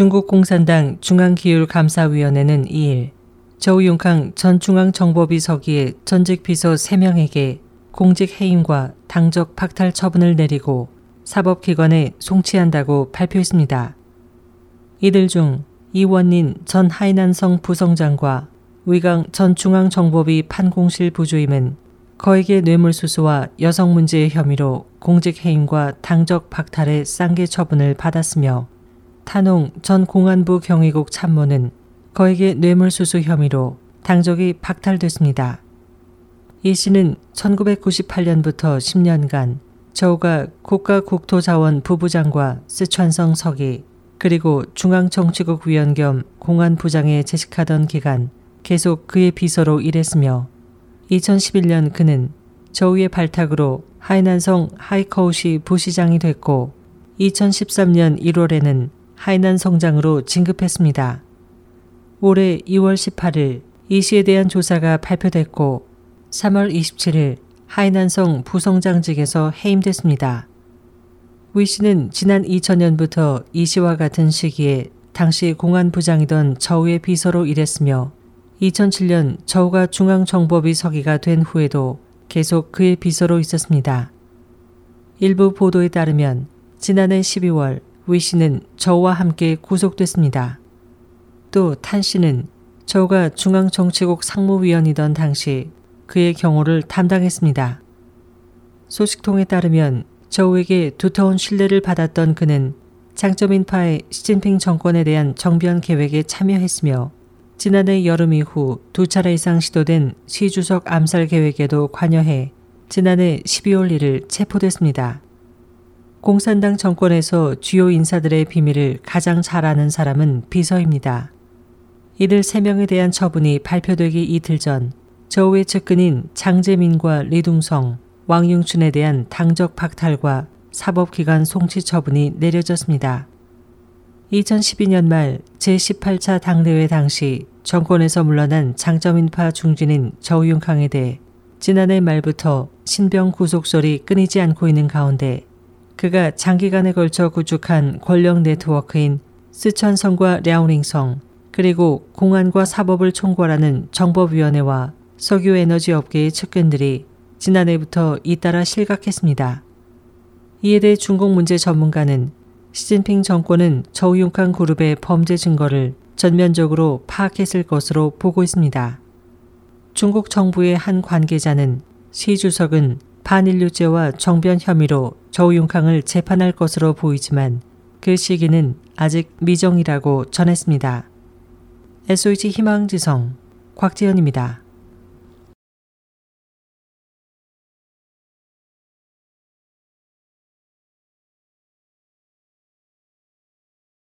중국 공산당 중앙기율감사위원회는 2일 저우융캉 전 중앙정보비서기의 전직 비서 3명에게 공직 해임과 당적 박탈 처분을 내리고 사법기관에 송치한다고 발표했습니다. 이들 중 이원린 전 하이난성 부성장과 위강 전 중앙정보비 판공실 부주임은 거액의 뇌물수수와 여성 문제의 혐의로 공직 해임과 당적 박탈의 쌍계 처분을 받았으며 탄홍 전 공안부 경위국 참모는 거액의 뇌물수수 혐의로 당적이 박탈됐습니다. 이 씨는 1998년부터 10년간 저우가 국가국토자원 부부장과 스촨성 서기 그리고 중앙정치국 위원 겸 공안부장에 재직하던 기간 계속 그의 비서로 일했으며 2011년 그는 저우의 발탁으로 하이난성 하이커우시 부시장이 됐고 2013년 1월에는 하이난 성장으로 진급했습니다. 올해 2월 18일 이 씨에 대한 조사가 발표됐고 3월 27일 하이난성 부성장직에서 해임됐습니다. 위 씨는 지난 2000년부터 이 씨와 같은 시기에 당시 공안부장이던 저우의 비서로 일했으며 2007년 저우가 중앙정보비 서기가 된 후에도 계속 그의 비서로 있었습니다. 일부 보도에 따르면 지난해 12월 위 씨는 저와 함께 구속됐습니다. 또 탄 씨는 저가 중앙정치국 상무위원이던 당시 그의 경호를 담당했습니다. 소식통에 따르면 저우에게 두터운 신뢰를 받았던 그는 장점인파의 시진핑 정권에 대한 정변 계획에 참여했으며 지난해 여름 이후 두 차례 이상 시도된 시 주석 암살 계획에도 관여해 지난해 12월 1일 체포됐습니다. 공산당 정권에서 주요 인사들의 비밀을 가장 잘 아는 사람은 비서입니다. 이들 3명에 대한 처분이 발표되기 이틀 전 저우의 측근인 장재민과 리둥성, 왕융춘에 대한 당적 박탈과 사법기관 송치 처분이 내려졌습니다. 2012년 말 제18차 당대회 당시 정권에서 물러난 장점인파 중진인 저우융캉에 대해 지난해 말부터 신병 구속설이 끊이지 않고 있는 가운데 그가 장기간에 걸쳐 구축한 권력 네트워크인 스촨성과 랴오닝성 그리고 공안과 사법을 총괄하는 정법위원회와 석유에너지 업계의 측근들이 지난해부터 잇따라 실각했습니다. 이에 대해 중국 문제 전문가는 시진핑 정권은 저우융캉 그룹의 범죄 증거를 전면적으로 파악했을 것으로 보고 있습니다. 중국 정부의 한 관계자는 시 주석은 반인류죄와 정변 혐의로 저우융캉을 재판할 것으로 보이지만 그 시기는 아직 미정이라고 전했습니다. SOH 희망지성 곽지연입니다.